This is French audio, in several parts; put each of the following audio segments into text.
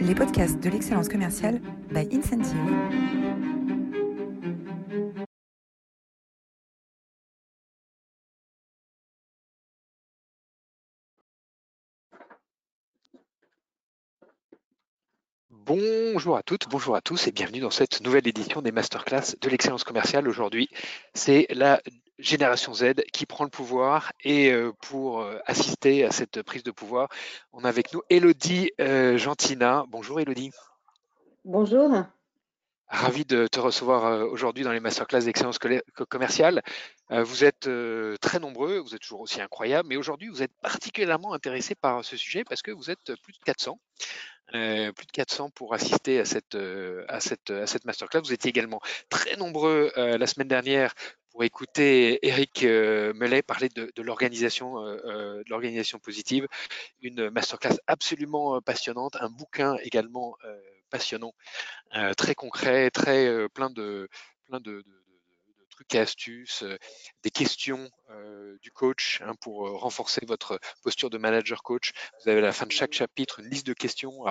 les podcasts de l'excellence commerciale by Incentive. Bonjour à toutes, bonjour à tous et bienvenue dans cette nouvelle édition des masterclass de l'excellence commerciale. Aujourd'hui, c'est la génération Z qui prend le pouvoir et euh, pour euh, assister à cette prise de pouvoir, on a avec nous Elodie euh, Gentina. Bonjour Elodie. Bonjour. Ravi de te recevoir aujourd'hui dans les masterclass d'excellence commerciale. Vous êtes très nombreux, vous êtes toujours aussi incroyables, mais aujourd'hui vous êtes particulièrement intéressé par ce sujet parce que vous êtes plus de 400. Euh, plus de 400 pour assister à cette, euh, à cette, à cette masterclass. Vous étiez également très nombreux euh, la semaine dernière pour écouter Eric Mellet parler de, de l'organisation de l'organisation positive, une masterclass absolument passionnante, un bouquin également passionnant, très concret, très plein de trucs et astuces, euh, des questions euh, du coach hein, pour euh, renforcer votre posture de manager coach. Vous avez à la fin de chaque chapitre une liste de questions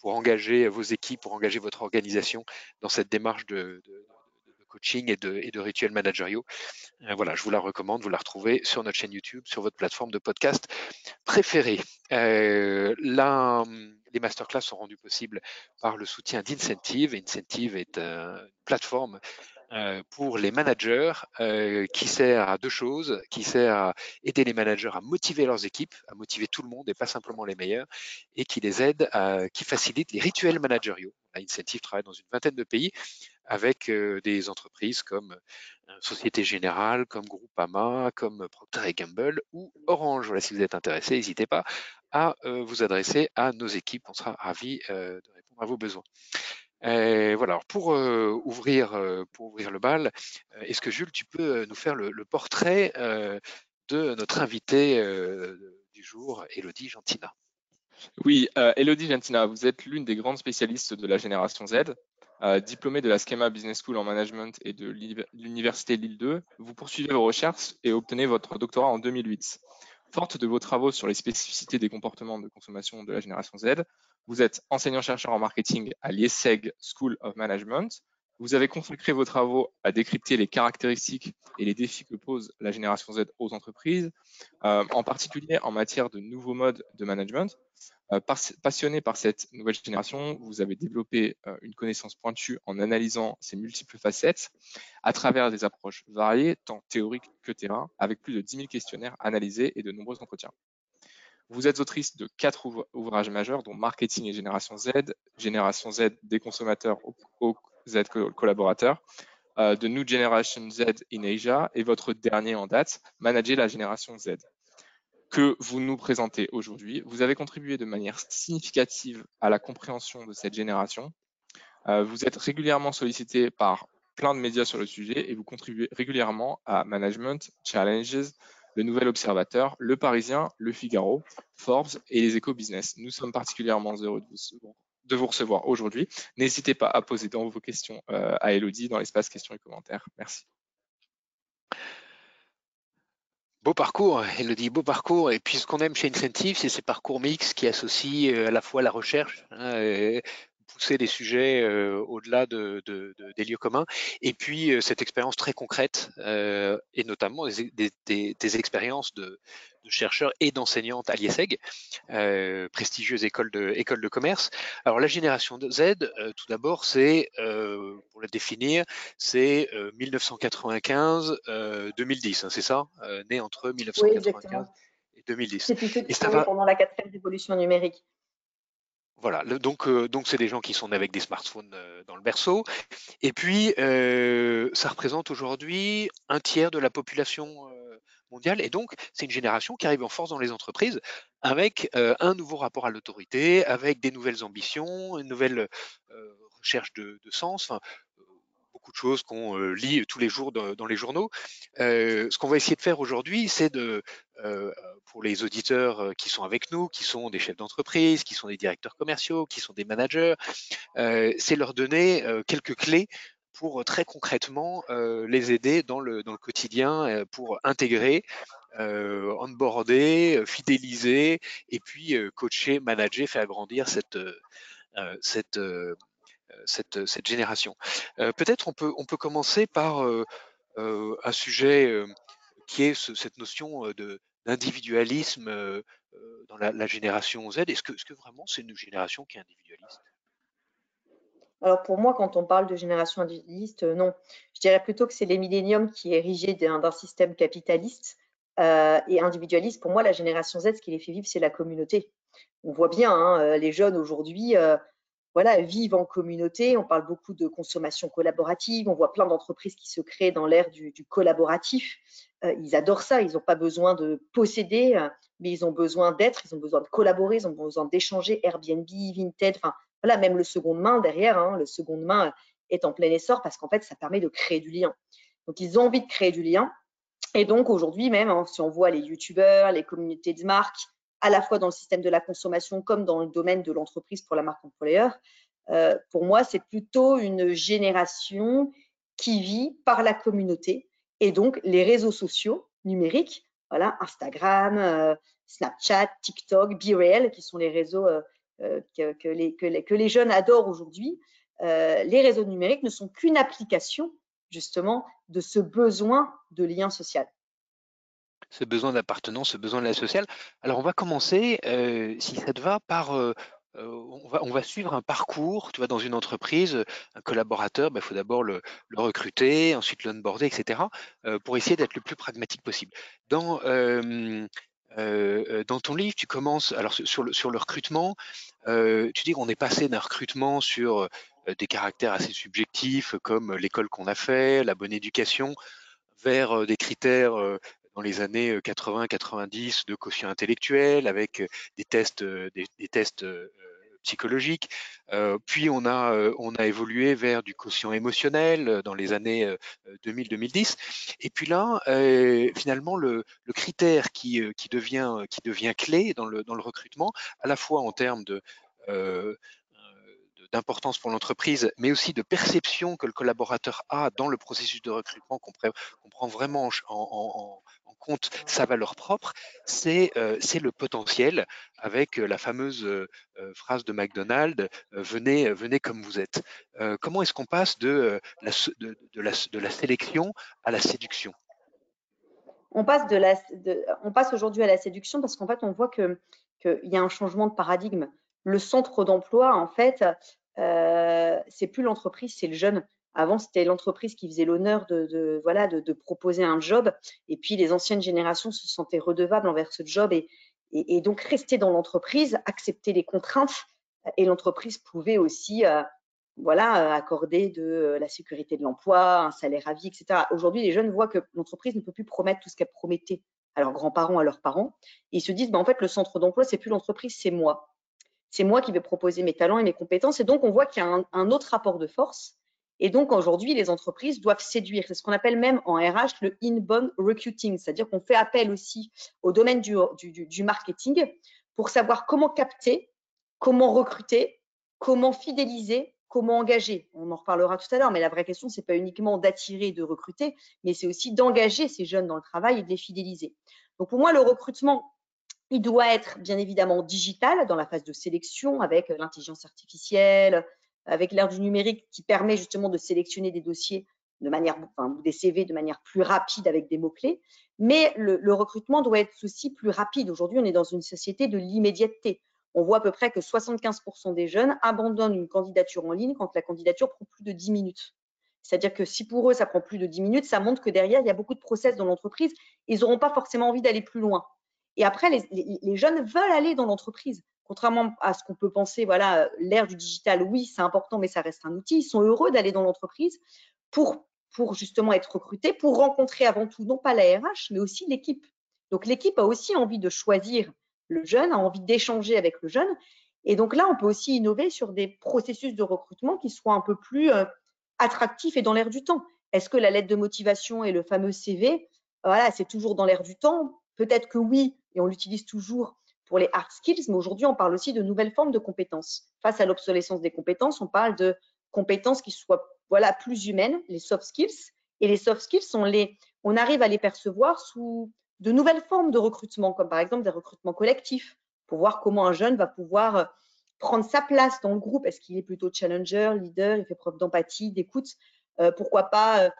pour engager vos équipes, pour engager votre organisation dans cette démarche de, coaching et de, rituels managériaux. voilà, je vous la recommande, vous la retrouvez sur notre chaîne YouTube, sur votre plateforme de podcast préférée. là, les masterclass sont rendus possibles par le soutien d'Incentive. Incentive est une plateforme euh, pour les managers euh, qui sert à deux choses, qui sert à aider les managers à motiver leurs équipes, à motiver tout le monde et pas simplement les meilleurs, et qui les aide, qui facilite les rituels managériaux. Incentive travaille dans une vingtaine de pays avec des entreprises comme Société Générale, comme Groupama, comme Procter Gamble ou Orange. Voilà, si vous êtes intéressé, n'hésitez pas à vous adresser à nos équipes. On sera ravis de répondre à vos besoins. Euh, voilà, pour, ouvrir, euh, pour ouvrir le bal, est-ce que Jules, tu peux nous faire le, portrait de notre invité du jour, Elodie Gentina Oui, Elodie Gentina, vous êtes l'une des grandes spécialistes de la génération Z. diplômée de la Schema Business School en Management et de l'Université Lille 2, vous poursuivez vos recherches et obtenez votre doctorat en 2008. Forte de vos travaux sur les spécificités des comportements de consommation de la génération Z, vous êtes enseignant-chercheur en marketing à l'IESEG School of Management. Vous avez consacré vos travaux à décrypter les caractéristiques et les défis que pose la génération Z aux entreprises, euh, en particulier en matière de nouveaux modes de management. Euh, passionné par cette nouvelle génération, vous avez développé euh, une connaissance pointue en analysant ces multiples facettes à travers des approches variées, tant théoriques que terrain, avec plus de 10 000 questionnaires analysés et de nombreux entretiens. Vous êtes autrice de quatre ouvrages majeurs, dont Marketing et Génération Z, Génération Z des consommateurs aux Z collaborateurs, euh, The New Generation Z in Asia et votre dernier en date, Manager la génération Z que vous nous présentez aujourd'hui. Vous avez contribué de manière significative à la compréhension de cette génération. Euh, vous êtes régulièrement sollicité par plein de médias sur le sujet et vous contribuez régulièrement à Management, Challenges, Le Nouvel Observateur, Le Parisien, Le Figaro, Forbes et les Eco Business. Nous sommes particulièrement heureux de vous, recevoir aujourd'hui. N'hésitez pas à poser dans vos questions euh, à Elodie dans l'espace questions et commentaires. Merci. Beau parcours, Elodie, beau parcours. Et puis ce qu'on aime chez Incentive, c'est ces parcours mixtes qui associent euh, à la fois la recherche, hein, pousser des sujets euh, au-delà de, des lieux communs. Et puis euh, cette expérience très concrète, euh, et notamment des, expériences de, chercheurs et d'enseignantes à l'IESEG, prestigieuse école de, école de commerce. Alors la génération Z, tout d'abord, c'est, pour la définir, c'est 1995-2010, hein, c'est ça Né entre 1995 et 2010. C'est tous ceux qui sont pendant la quatrième révolution numérique. Voilà, donc euh, donc c'est des gens qui sont nés avec des smartphones euh, dans le berceau. Et puis euh, ça représente aujourd'hui un tiers de la population mondiale. Et donc c'est une génération qui arrive en force dans les entreprises avec un nouveau rapport à l'autorité, avec des nouvelles ambitions, une nouvelle recherche de, de sens de choses qu'on euh, lit tous les jours dans, les journaux. Euh, ce qu'on va essayer de faire aujourd'hui, c'est de, euh, pour les auditeurs qui sont avec nous, qui sont des chefs d'entreprise, qui sont des directeurs commerciaux, qui sont des managers, c'est leur donner quelques clés pour très concrètement les aider dans le, dans le quotidien pour intégrer onboarder, fidéliser et puis coacher, manager, faire grandir cette, cette, cette, cette génération. Peut-être on peut, commencer par un sujet qui est cette notion d'individualisme dans la, génération Z. Est-ce que, vraiment c'est une génération qui est individualiste? Alors pour moi, quand on parle de génération individualiste, euh, non. Je dirais plutôt que c'est les milléniums qui est érigé d'un système capitaliste euh, et individualiste. Pour moi, la génération Z, ce qui les fait vivre, c'est la communauté. On voit bien, hein, euh, les jeunes aujourd'hui, voilà, vivent en communauté. On parle beaucoup de consommation collaborative. On voit plein d'entreprises qui se créent dans l'ère du, collaboratif. ils adorent ça. Ils n'ont pas besoin de posséder, mais ils ont besoin d'être. Ils ont besoin de collaborer. Ils ont besoin d'échanger. Airbnb, Vinted, enfin voilà, même le seconde main derrière, hein, le seconde main est en plein essor parce qu'en fait, ça permet de créer du lien. Donc, ils ont envie de créer du lien. Et donc, aujourd'hui même, hein, si on voit les youtubeurs, les communautés de marques, à la fois dans le système de la consommation comme dans le domaine de l'entreprise pour la marque employeur, euh, pour moi, c'est plutôt une génération qui vit par la communauté et donc les réseaux sociaux numériques, voilà, Instagram, euh, Snapchat, TikTok, BeReal, qui sont les réseaux euh, que, les, jeunes adorent aujourd'hui, les réseaux numériques ne sont qu'une application justement de ce besoin de lien social. Ce besoin d'appartenance, ce besoin de lien social. Alors on va commencer, euh, si ça te va, par on, va, on, va, suivre un parcours, tu vois, dans une entreprise, un collaborateur, il bah, faut d'abord le, recruter, ensuite l'onboarder, etc., pour essayer d'être le plus pragmatique possible. Dans, ton livre, tu commences, alors sur le recrutement, tu dis qu'on est passé d'un recrutement sur des caractères assez subjectifs comme l'école qu'on a fait, la bonne éducation, vers des critères dans les années 80-90 de quotient intellectuel avec des tests, des, tests psychologique. Euh, puis on a, on a évolué vers du quotient émotionnel dans les années 2000-2010. Et puis là, finalement, le, critère qui, qui, devient, qui devient clé dans le, dans le recrutement, à la fois en termes de d'importance pour l'entreprise, mais aussi de perception que le collaborateur a dans le processus de recrutement, qu'on prend vraiment en, compte sa valeur propre, c'est euh, le potentiel avec euh, la fameuse euh, phrase de McDonald's venez, venez comme vous êtes. comment est-ce qu'on passe de la, de, la, de la sélection à la séduction? On passe, de passe aujourd'hui à la séduction parce qu'en fait, on voit qu'il y a un changement de paradigme. Le centre d'emploi, en fait, euh, c'est plus l'entreprise, c'est le jeune. Avant, c'était l'entreprise qui faisait l'honneur de, voilà, de, proposer un job. Et puis, les anciennes générations se sentaient redevables envers ce job et, donc rester dans l'entreprise, accepter les contraintes. Et l'entreprise pouvait aussi euh, voilà, accorder de la sécurité de l'emploi, un salaire à vie, etc. Aujourd'hui, les jeunes voient que l'entreprise ne peut plus promettre tout ce qu'elle promettait à leurs grands-parents, à leurs parents. Et ils se disent, bah, en fait, le centre d'emploi, c'est plus l'entreprise, c'est moi. C'est moi qui vais proposer mes talents et mes compétences. Et donc, on voit qu'il y a un autre rapport de force et donc aujourd'hui, les entreprises doivent séduire. C'est ce qu'on appelle même en RH le inbound recruiting, c'est-à-dire qu'on fait appel aussi au domaine du, marketing pour savoir comment capter, comment recruter, comment fidéliser, comment engager. On en reparlera tout à l'heure, mais la vraie question, c'est pas uniquement d'attirer, de recruter, mais c'est aussi d'engager ces jeunes dans le travail et de les fidéliser. Donc pour moi, le recrutement, il doit être bien évidemment digital dans la phase de sélection avec l'intelligence artificielle, avec l'ère du numérique qui permet justement de sélectionner des dossiers de manière, des CV de manière plus rapide avec des mots-clés. Mais le, recrutement doit être aussi plus rapide. Aujourd'hui, on est dans une société de l'immédiateté. On voit à peu près que 75% des jeunes abandonnent une candidature en ligne quand la candidature prend plus de 10 minutes. C'est-à-dire que si pour eux, ça prend plus de 10 minutes, ça montre que derrière, il y a beaucoup de process dans l'entreprise. Ils n'auront pas forcément envie d'aller plus loin. Et après, les jeunes veulent aller dans l'entreprise contrairement à ce qu'on peut penser, voilà, l'ère du digital, oui, c'est important, mais ça reste un outil. Ils sont heureux d'aller dans l'entreprise pour, pour justement être recrutés, pour rencontrer avant tout, non pas la RH, mais aussi l'équipe. Donc, l'équipe a aussi envie de choisir le jeune, a envie d'échanger avec le jeune. Et donc là, on peut aussi innover sur des processus de recrutement qui soient un peu plus euh, attractifs et dans l'air du temps. Est-ce que la lettre de motivation et le fameux CV, voilà, c'est toujours dans l'air du temps? Peut-être que oui, et on l'utilise toujours pour les hard skills, mais aujourd'hui, on parle aussi de nouvelles formes de compétences. Face à l'obsolescence des compétences, on parle de compétences qui soient voilà, plus humaines, les soft skills. Et les soft skills, on, les, on arrive à les percevoir sous de nouvelles formes de recrutement, comme par exemple des recrutements collectifs, pour voir comment un jeune va pouvoir euh, prendre sa place dans le groupe. Est-ce qu'il est plutôt challenger, leader, il fait preuve d'empathie, d'écoute? Euh, Pourquoi pas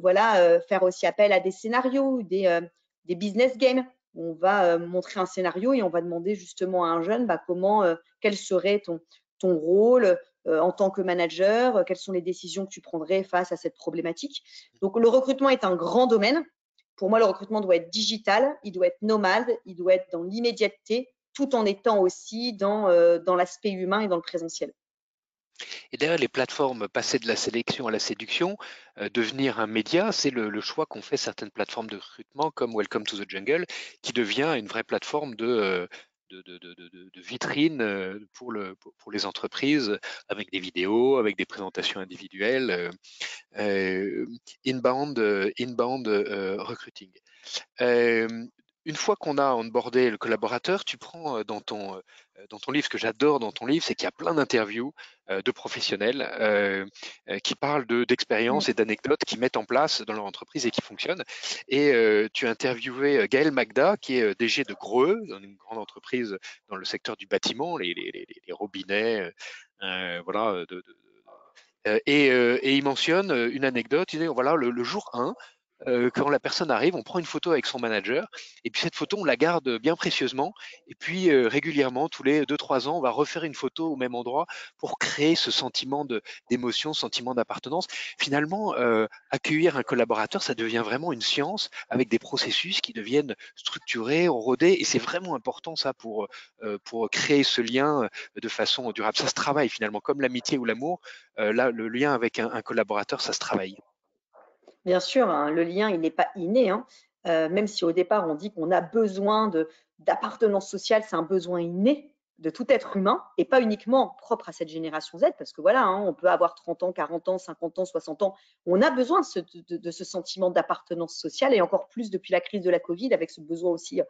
voilà, faire aussi appel à des scénarios, des, des business games? On va montrer un scénario et on va demander justement à un jeune bah, comment, quel serait ton, ton rôle, euh, en tant que manager, euh, quelles sont les décisions que tu prendrais face à cette problématique. Donc le recrutement est un grand domaine. Pour moi, le recrutement doit être digital, il doit être nomade, il doit être dans l'immédiateté, tout en étant aussi dans, euh, dans l'aspect humain et dans le présentiel. Et derrière les plateformes passer de la sélection à la séduction, devenir un média, c'est le, choix qu'ont fait certaines plateformes de recrutement comme Welcome to the Jungle, qui devient une vraie plateforme de, vitrine euh, pour les entreprises avec des vidéos, avec des présentations individuelles, euh, euh, inbound, inbound recruiting une fois qu'on a onboardé le collaborateur, tu prends dans ton, dans ton livre, ce que j'adore dans ton livre, c'est qu'il y a plein d'interviews de professionnels qui parlent d'expériences et d'anecdotes qui mettent en place dans leur entreprise et qui fonctionnent. Et tu as interviewé Gaël Magda, qui est DG de Greux, dans une grande entreprise dans le secteur du bâtiment, les, robinets, voilà. et, il mentionne une anecdote, il dit, voilà, le, le jour 1, euh, quand la personne arrive, on prend une photo avec son manager, et puis cette photo, on la garde bien précieusement, et puis euh, régulièrement, tous les 2-3 ans, on va refaire une photo au même endroit pour créer ce sentiment d'émotion, sentiment d'appartenance. Finalement, euh, accueillir un collaborateur, ça devient vraiment une science avec des processus qui deviennent structurés, rodés, et c'est vraiment important ça pour, pour créer ce lien de façon durable. Ça se travaille finalement, comme l'amitié ou l'amour, là, le lien avec un collaborateur, ça se travaille. Bien sûr, hein, le lien, il n'est pas inné. Hein. Euh, même si au départ, on dit qu'on a besoin d'appartenance sociale, c'est un besoin inné de tout être humain et pas uniquement propre à cette génération Z, parce que voilà, hein, on peut avoir 30 ans, 40 ans, 50 ans, 60 ans. On a besoin de ce, sentiment d'appartenance sociale et encore plus depuis la crise de la Covid, avec ce besoin aussi euh,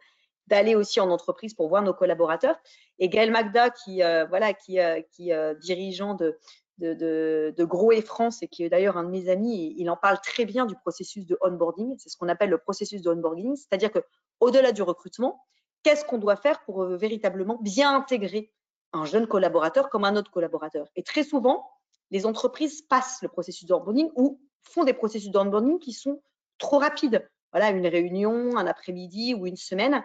d'aller aussi en entreprise pour voir nos collaborateurs. Et Gaël Magda, qui, euh, voilà, qui, qui dirigeant de, de, Gros et France, et qui est d'ailleurs un de mes amis, il en parle très bien du processus de onboarding. C'est ce qu'on appelle le processus de onboarding, c'est-à-dire que au-delà du recrutement, qu'est-ce qu'on doit faire pour euh, véritablement bien intégrer un jeune collaborateur comme un autre collaborateur? Et très souvent, les entreprises passent le processus de onboarding ou font des processus de onboarding qui sont trop rapides. Voilà, une réunion, un après-midi ou une semaine.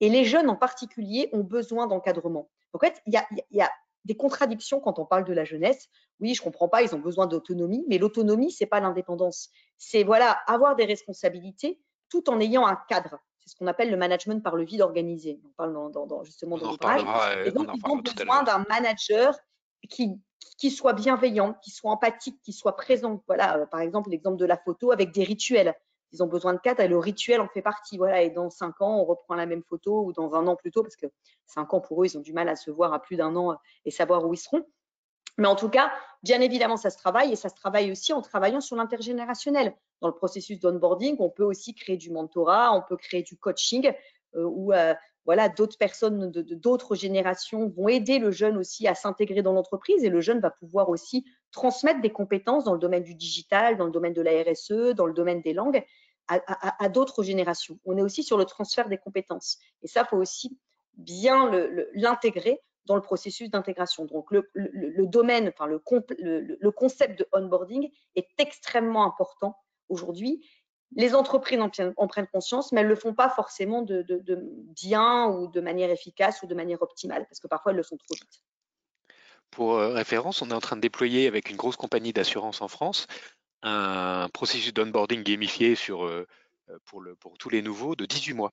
Et les jeunes en particulier ont besoin d'encadrement. En fait, il y a des contradictions quand on parle de la jeunesse. Oui, je comprends pas, ils ont besoin d'autonomie, mais l'autonomie, c'est pas l'indépendance. C'est voilà, avoir des responsabilités tout en ayant un cadre. C'est ce qu'on appelle le management par le vide organisé. On parle dans, justement dans l'ouvrage. Et donc, ils ont besoin d'un manager qui, qui soit bienveillant, qui soit empathique, qui soit présent. Voilà, euh, par exemple, l'exemple de la photo avec des rituels ils ont besoin de cadre et le rituel en fait partie. Voilà, et dans cinq ans, on reprend la même photo ou dans un an plus tôt, parce que cinq ans pour eux, ils ont du mal à se voir à plus d'un an et savoir où ils seront. Mais en tout cas, bien évidemment, ça se travaille et ça se travaille aussi en travaillant sur l'intergénérationnel. Dans le processus d'onboarding, on peut aussi créer du mentorat, on peut créer du coaching euh, où euh, voilà, d'autres personnes d'autres générations vont aider le jeune aussi à s'intégrer dans l'entreprise et le jeune va pouvoir aussi transmettre des compétences dans le domaine du digital, dans le domaine de la RSE, dans le domaine des langues à, d'autres générations. On est aussi sur le transfert des compétences. Et ça, il faut aussi bien l'intégrer dans le processus d'intégration. Donc, le, domaine, enfin, le, concept de onboarding est extrêmement important aujourd'hui. Les entreprises en, prennent conscience, mais elles ne le font pas forcément de, de, bien ou de manière efficace ou de manière optimale, parce que parfois elles le sont trop vite. Pour euh, référence, on est en train de déployer avec une grosse compagnie d'assurance en France un processus d'onboarding gamifié sur, euh, euh, pour, le, pour tous les nouveaux de 18 mois.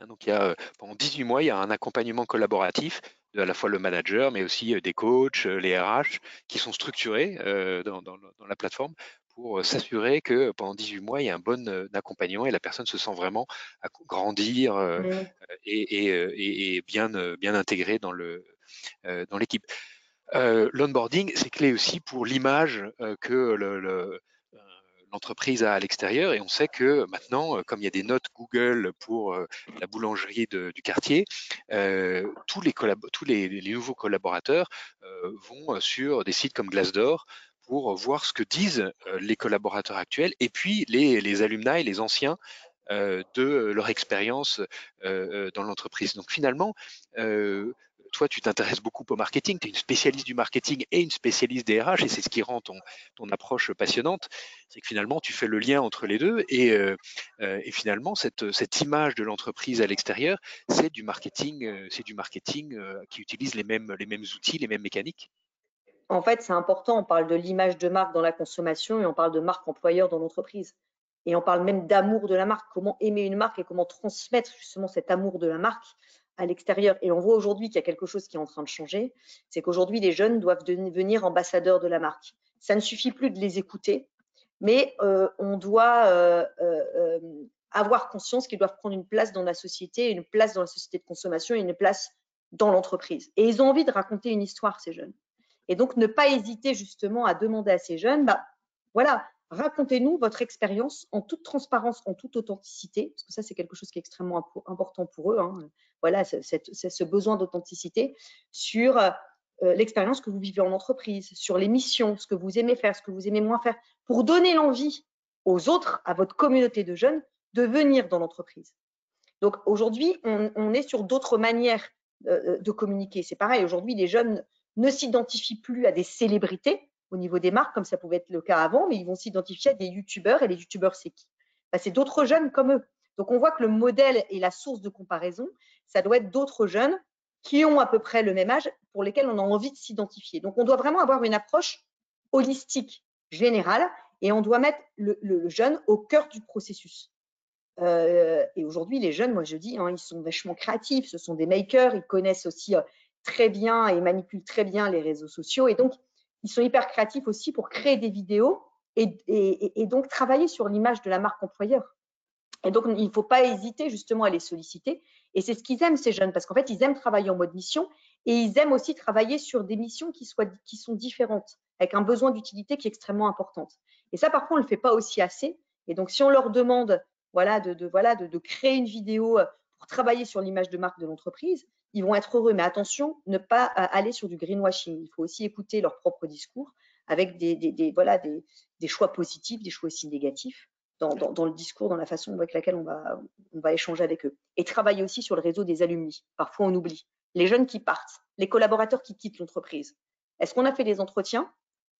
Hein, donc, il y a, euh, pendant 18 mois, il y a un accompagnement collaboratif de à la fois le manager, mais aussi des coachs, les RH, qui sont structurés dans, dans, la plateforme pour s'assurer que pendant 18 mois, il y a un bon accompagnement et la personne se sent vraiment à grandir et, et, et, bien, bien intégrée dans le dans l'équipe. L'onboarding, c'est clé aussi pour l'image que le, l'entreprise a à l'extérieur. Et on sait que maintenant, euh, comme il y a des notes Google pour euh, la boulangerie du quartier, euh, tous, les, tous les, nouveaux collaborateurs vont sur des sites comme Glassdoor pour voir ce que disent les collaborateurs actuels et puis les, les alumni, les anciens de leur expérience dans l'entreprise. Donc finalement, toi, tu t'intéresses beaucoup au marketing, tu es une spécialiste du marketing et une spécialiste des RH, et c'est ce qui rend ton, approche passionnante. C'est que finalement, tu fais le lien entre les deux, et, euh, euh, finalement, cette, cette, image de l'entreprise à l'extérieur, c'est du marketing, euh, c'est du marketing qui utilise les mêmes, les mêmes outils, les mêmes mécaniques. En fait, c'est important. On parle de l'image de marque dans la consommation et on parle de marque employeur dans l'entreprise. Et on parle même d'amour de la marque, comment aimer une marque et comment transmettre justement cet amour de la marque à l'extérieur. Et on voit aujourd'hui qu'il y a quelque chose qui est en train de changer, c'est qu'aujourd'hui, les jeunes doivent devenir ambassadeurs de la marque. Ça ne suffit plus de les écouter, mais euh, on doit euh, euh, avoir conscience qu'ils doivent prendre une place dans la société, une place dans la société de consommation et une place dans l'entreprise. Et ils ont envie de raconter une histoire, ces jeunes. Et donc, ne pas hésiter justement à demander à ces jeunes, bah, voilà, racontez-nous votre expérience en toute transparence, en toute authenticité, parce que ça, c'est quelque chose qui est extrêmement important pour eux. Hein. Voilà, c'est ce besoin d'authenticité sur euh, l'expérience que vous vivez en entreprise, sur les missions, ce que vous aimez faire, ce que vous aimez moins faire, pour donner l'envie aux autres, à votre communauté de jeunes, de venir dans l'entreprise. Donc aujourd'hui, on, est sur d'autres manières euh, de communiquer. C'est pareil, aujourd'hui, les jeunes ne s'identifient plus à des célébrités, au niveau des marques, comme ça pouvait être le cas avant, mais ils vont s'identifier à des youtubeurs et les youtubeurs, c'est qui? Bah, C'est d'autres jeunes comme eux. Donc on voit que le modèle et la source de comparaison, ça doit être d'autres jeunes qui ont à peu près le même âge pour lesquels on a envie de s'identifier. Donc on doit vraiment avoir une approche holistique, générale, et on doit mettre le, jeune au cœur du processus. Euh, et aujourd'hui, les jeunes, moi je dis, hein, ils sont vachement créatifs, ce sont des makers, ils connaissent aussi euh, très bien et manipulent très bien les réseaux sociaux. Et donc, ils sont hyper créatifs aussi pour créer des vidéos et, donc travailler sur l'image de la marque employeur. Et donc, il ne faut pas hésiter justement à les solliciter. Et c'est ce qu'ils aiment, ces jeunes, parce qu'en fait, ils aiment travailler en mode mission et ils aiment aussi travailler sur des missions qui, soient, qui sont différentes, avec un besoin d'utilité qui est extrêmement importante. Et ça, parfois, on ne le fait pas aussi assez. Et donc, si on leur demande voilà, de, voilà, de créer une vidéo pour travailler sur l'image de marque de l'entreprise, ils vont être heureux. Mais attention, ne pas euh, aller sur du greenwashing. Il faut aussi écouter leur propre discours avec des, voilà, des, choix positifs, des choix aussi négatifs dans, le discours, dans la façon avec laquelle on va, on va échanger avec eux. Et travailler aussi sur le réseau des alumni. Parfois, on oublie. Les jeunes qui partent, les collaborateurs qui quittent l'entreprise. Est-ce qu'on a fait des entretiens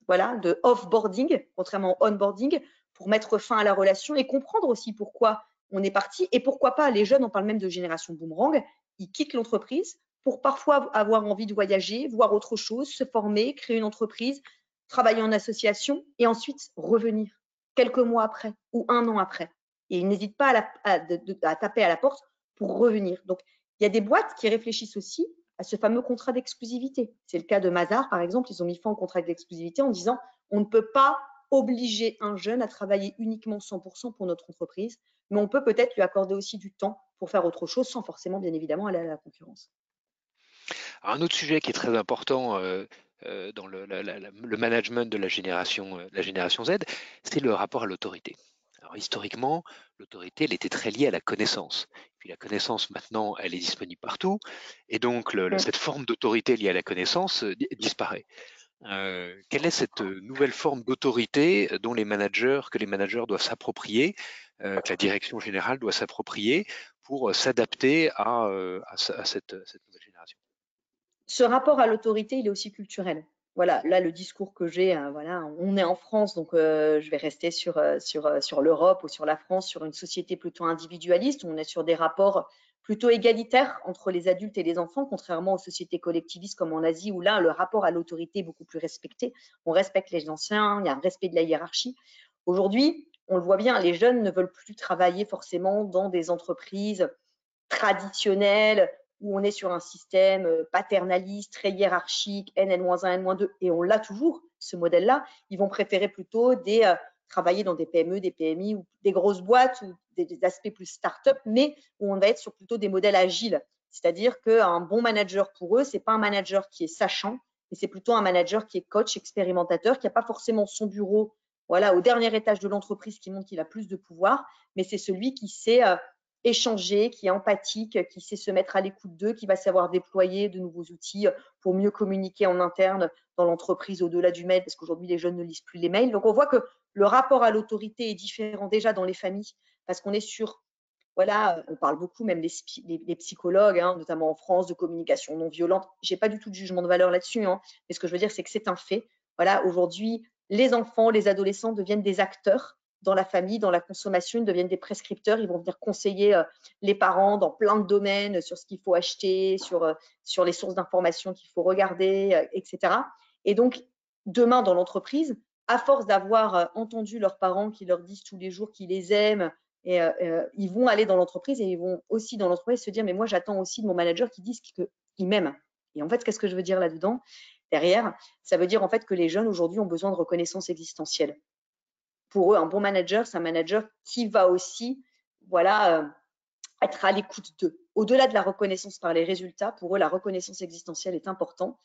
voilà, de off-boarding, contrairement au on-boarding, pour mettre fin à la relation et comprendre aussi pourquoi on est parti et pourquoi pas, les jeunes, on parle même de génération boomerang, ils quittent l'entreprise pour parfois avoir envie de voyager, voir autre chose, se former, créer une entreprise, travailler en association et ensuite revenir quelques mois après ou un an après. Et ils n'hésitent pas à, taper à la porte pour revenir. Donc, il y a des boîtes qui réfléchissent aussi à ce fameux contrat d'exclusivité. C'est le cas de Mazar, par exemple. Ils ont mis fin au contrat d'exclusivité en disant on ne peut pas obliger un jeune à travailler uniquement 100% pour notre entreprise, mais on peut peut-être lui accorder aussi du temps pour faire autre chose sans forcément, bien évidemment, aller à la concurrence. un autre sujet qui est très important euh, euh, dans le, management de la génération, euh, la génération Z, c'est le rapport à l'autorité. Alors historiquement, l'autorité, elle était très liée à la connaissance. Puis la connaissance, maintenant, elle est disponible partout, et donc cette forme d'autorité liée à la connaissance disparaît. Euh, quelle est cette nouvelle forme d'autorité dont les managers, que les managers doivent s'approprier, que la direction générale doit s'approprier pour s'adapter à, cette, nouvelle génération Ce rapport à l'autorité, il est aussi culturel. Voilà, là le discours que j'ai, voilà, on est en France, donc je vais rester sur, sur, sur l'Europe ou sur la France, sur une société plutôt individualiste, on est sur des rapports plutôt égalitaire entre les adultes et les enfants, contrairement aux sociétés collectivistes comme en Asie, où là, le rapport à l'autorité est beaucoup plus respecté. On respecte les anciens, il y a un respect de la hiérarchie. Aujourd'hui, on le voit bien, les jeunes ne veulent plus travailler forcément dans des entreprises traditionnelles où on est sur un système euh, paternaliste, très hiérarchique, N-1, N-2, et on l'a toujours, ce modèle-là. Ils vont préférer plutôt euh, travailler dans des PME, des PMI ou des grosses boîtes ou des, aspects plus start-up, mais où on va être sur plutôt des modèles agiles. C'est-à-dire qu'un bon manager pour eux, c'est pas un manager qui est sachant, mais c'est plutôt un manager qui est coach, expérimentateur, qui n'a pas forcément son bureau voilà, au dernier étage de l'entreprise qui montre qu'il a plus de pouvoir, mais c'est celui qui sait euh, échanger, qui est empathique, qui sait se mettre à l'écoute d'eux, qui va savoir déployer de nouveaux outils pour mieux communiquer en interne dans l'entreprise au-delà du mail, parce qu'aujourd'hui les jeunes ne lisent plus les mails. Donc on voit que le rapport à l'autorité est différent déjà dans les familles parce qu'on est sur voilà, on parle beaucoup, même des, psychologues, hein, notamment en France, de communication non violente. J'ai pas du tout de jugement de valeur là-dessus, hein, mais ce que je veux dire, c'est que c'est un fait. Voilà, aujourd'hui, les enfants, les adolescents deviennent des acteurs dans la famille, dans la consommation, ils deviennent des prescripteurs, ils vont venir conseiller euh, les parents dans plein de domaines sur ce qu'il faut acheter, sur, euh, sur les sources d'informations qu'il faut regarder, euh, etc. Et donc, demain, dans l'entreprise, à force d'avoir entendu leurs parents qui leur disent tous les jours qu'ils les aiment, et, ils vont aller dans l'entreprise et ils vont aussi dans l'entreprise se dire, mais moi, j'attends aussi de mon manager qui dise qu'il m'aime. Et en fait, qu'est-ce que je veux dire là-dedans? Derrière, ça veut dire en fait que les jeunes aujourd'hui ont besoin de reconnaissance existentielle pour eux, un bon manager, c'est un manager qui va aussi, voilà, euh, être à l'écoute d'eux. Au-delà de la reconnaissance par les résultats, pour eux, la reconnaissance existentielle est importante.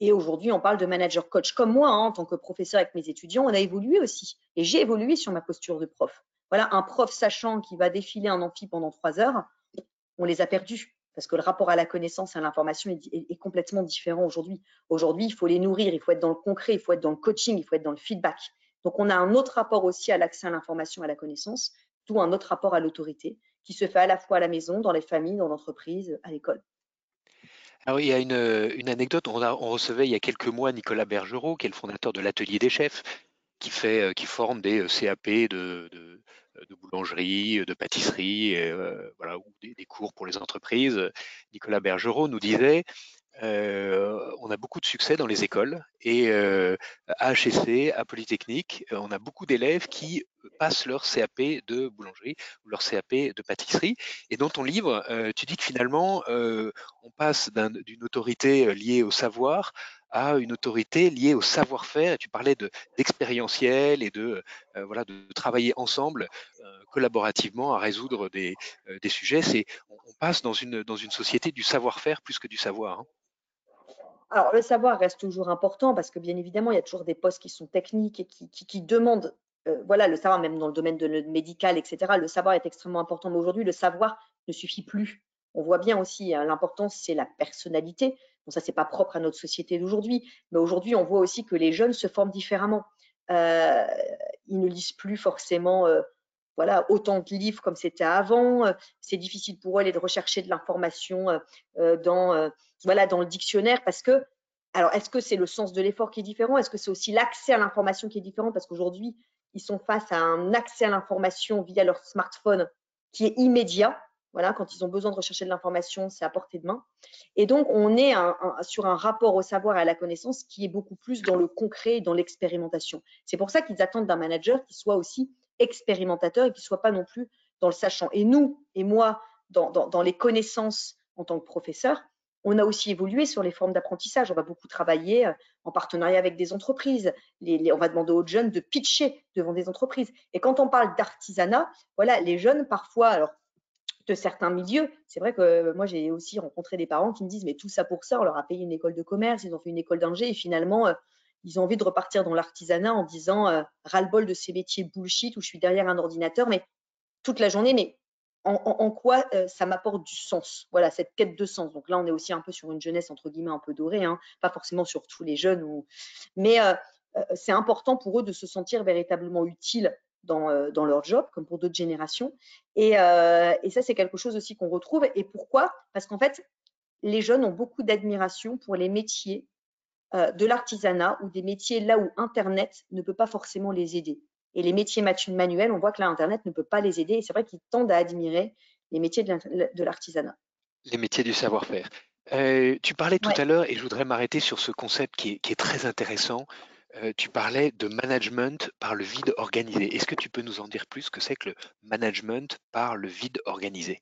Et aujourd'hui, on parle de manager coach. Comme moi, hein, en tant que professeur avec mes étudiants, on a évolué aussi. Et j'ai évolué sur ma posture de prof. Voilà, un prof sachant qui va défiler un amphi pendant trois heures, on les a perdus parce que le rapport à la connaissance à l'information est, complètement différent aujourd'hui. Aujourd'hui, il faut les nourrir, il faut être dans le concret, il faut être dans le coaching, il faut être dans le feedback. Donc, on a un autre rapport aussi à l'accès à l'information, à la connaissance, d'où un autre rapport à l'autorité qui se fait à la fois à la maison, dans les familles, dans l'entreprise, à l'école. Alors, il y a une, anecdote. On, recevait il y a quelques mois Nicolas Bergerot, qui est le fondateur de l'Atelier des chefs, qui, euh, forme des euh, CAP de, boulangerie, de pâtisserie, euh, voilà, ou des, des, cours pour les entreprises. Nicolas Bergerot nous disait on a beaucoup de succès dans les écoles et à HEC, à Polytechnique, on a beaucoup d'élèves qui passent leur CAP de boulangerie ou leur CAP de pâtisserie. Et dans ton livre, tu dis que finalement, on passe d'une autorité liée au savoir à une autorité liée au savoir-faire. Tu parlais d'expérientiel et de, voilà, de travailler ensemble, collaborativement à résoudre des, sujets. On, passe dans une, dans une société du savoir-faire plus que du savoir. Hein. Alors, le savoir reste toujours important parce que, bien évidemment, il y a toujours des postes qui sont techniques et qui, demandent, euh, voilà, le savoir, même dans le domaine de, médical, etc. Le savoir est extrêmement important. Mais aujourd'hui, le savoir ne suffit plus. On voit bien aussi, hein, l'importance, c'est la personnalité. Bon, ça, c'est pas propre à notre société d'aujourd'hui. Mais aujourd'hui, on voit aussi que les jeunes se forment différemment. Euh, ils ne lisent plus forcément euh, voilà, autant de livres comme c'était avant. C'est difficile pour eux de rechercher de l'information dans, voilà, dans le dictionnaire parce que, alors, est-ce que c'est le sens de l'effort qui est différent? Est-ce que c'est aussi l'accès à l'information qui est différent? Parce qu'aujourd'hui, ils sont face à un accès à l'information via leur smartphone qui est immédiat. Voilà, quand ils ont besoin de rechercher de l'information, c'est à portée de main. Et donc, on est sur un rapport au savoir et à la connaissance qui est beaucoup plus dans le concret et dans l'expérimentation. C'est pour ça qu'ils attendent d'un manager qui soit aussi expérimentateur et qui ne soit pas non plus dans le sachant. Et nous, et moi, dans, les connaissances en tant que professeur, on a aussi évolué sur les formes d'apprentissage. On va beaucoup travailler euh, en partenariat avec des entreprises. on va demander aux jeunes de pitcher devant des entreprises. Et quand on parle d'artisanat, voilà, les jeunes parfois, alors de certains milieux, c'est vrai que euh, moi j'ai aussi rencontré des parents qui me disent mais tout ça pour ça, on leur a payé une école de commerce, ils ont fait une école d'ingé et finalement euh, ils ont envie de repartir dans l'artisanat en disant ras-le-bol de ces métiers bullshit où je suis derrière un ordinateur, mais toute la journée, mais en, quoi euh, ça m'apporte du sens? Voilà, cette quête de sens. Donc là, on est aussi un peu sur une jeunesse, entre guillemets, un peu dorée, hein, pas forcément sur tous les jeunes. Mais euh, euh, c'est important pour eux de se sentir véritablement utile dans, leur job, comme pour d'autres générations. Et ça, c'est quelque chose aussi qu'on retrouve. Et pourquoi? Parce qu'en fait, les jeunes ont beaucoup d'admiration pour les métiers de l'artisanat ou des métiers là où Internet ne peut pas forcément les aider. Et les métiers manuels, on voit que là, Internet ne peut pas les aider. Et c'est vrai qu'ils tendent à admirer les métiers de l'artisanat. Les métiers du savoir-faire. Euh, tu parlais tout à l'heure, et je voudrais m'arrêter sur ce concept qui est, très intéressant. Euh, tu parlais de management par le vide organisé. Est-ce que tu peux nous en dire plus? Que c'est que le management par le vide organisé?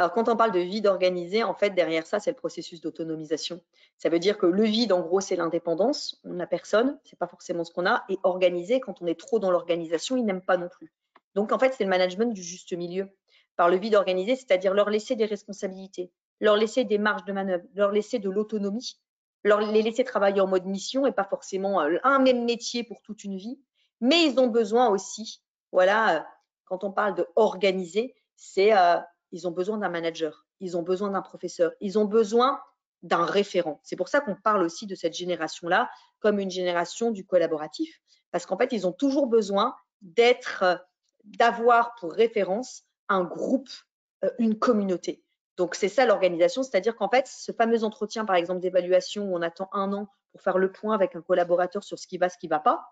Alors, quand on parle de vide organisé, en fait, derrière ça, c'est le processus d'autonomisation. Ça veut dire que le vide, en gros, c'est l'indépendance. On n'a personne, c'est pas forcément ce qu'on a. Et organisé, quand on est trop dans l'organisation, ils n'aiment pas non plus. Donc, en fait, c'est le management du juste milieu. Par le vide organisé, c'est-à-dire leur laisser des responsabilités, leur laisser des marges de manœuvre, leur laisser de l'autonomie, leur les laisser travailler en mode mission et pas forcément euh, un même métier pour toute une vie. Mais ils ont besoin aussi, voilà, euh, quand on parle de organiser, c'est euh, ils ont besoin d'un manager, ils ont besoin d'un professeur, ils ont besoin d'un référent. C'est pour ça qu'on parle aussi de cette génération-là comme une génération du collaboratif, parce qu'en fait, ils ont toujours besoin d'être, d'avoir pour référence un groupe une communauté. Donc c'est ça l'organisation, c'est-à-dire qu'en fait, ce fameux entretien, par exemple, d'évaluation où on attend un an pour faire le point avec un collaborateur sur ce qui va, ce qui ne va pas,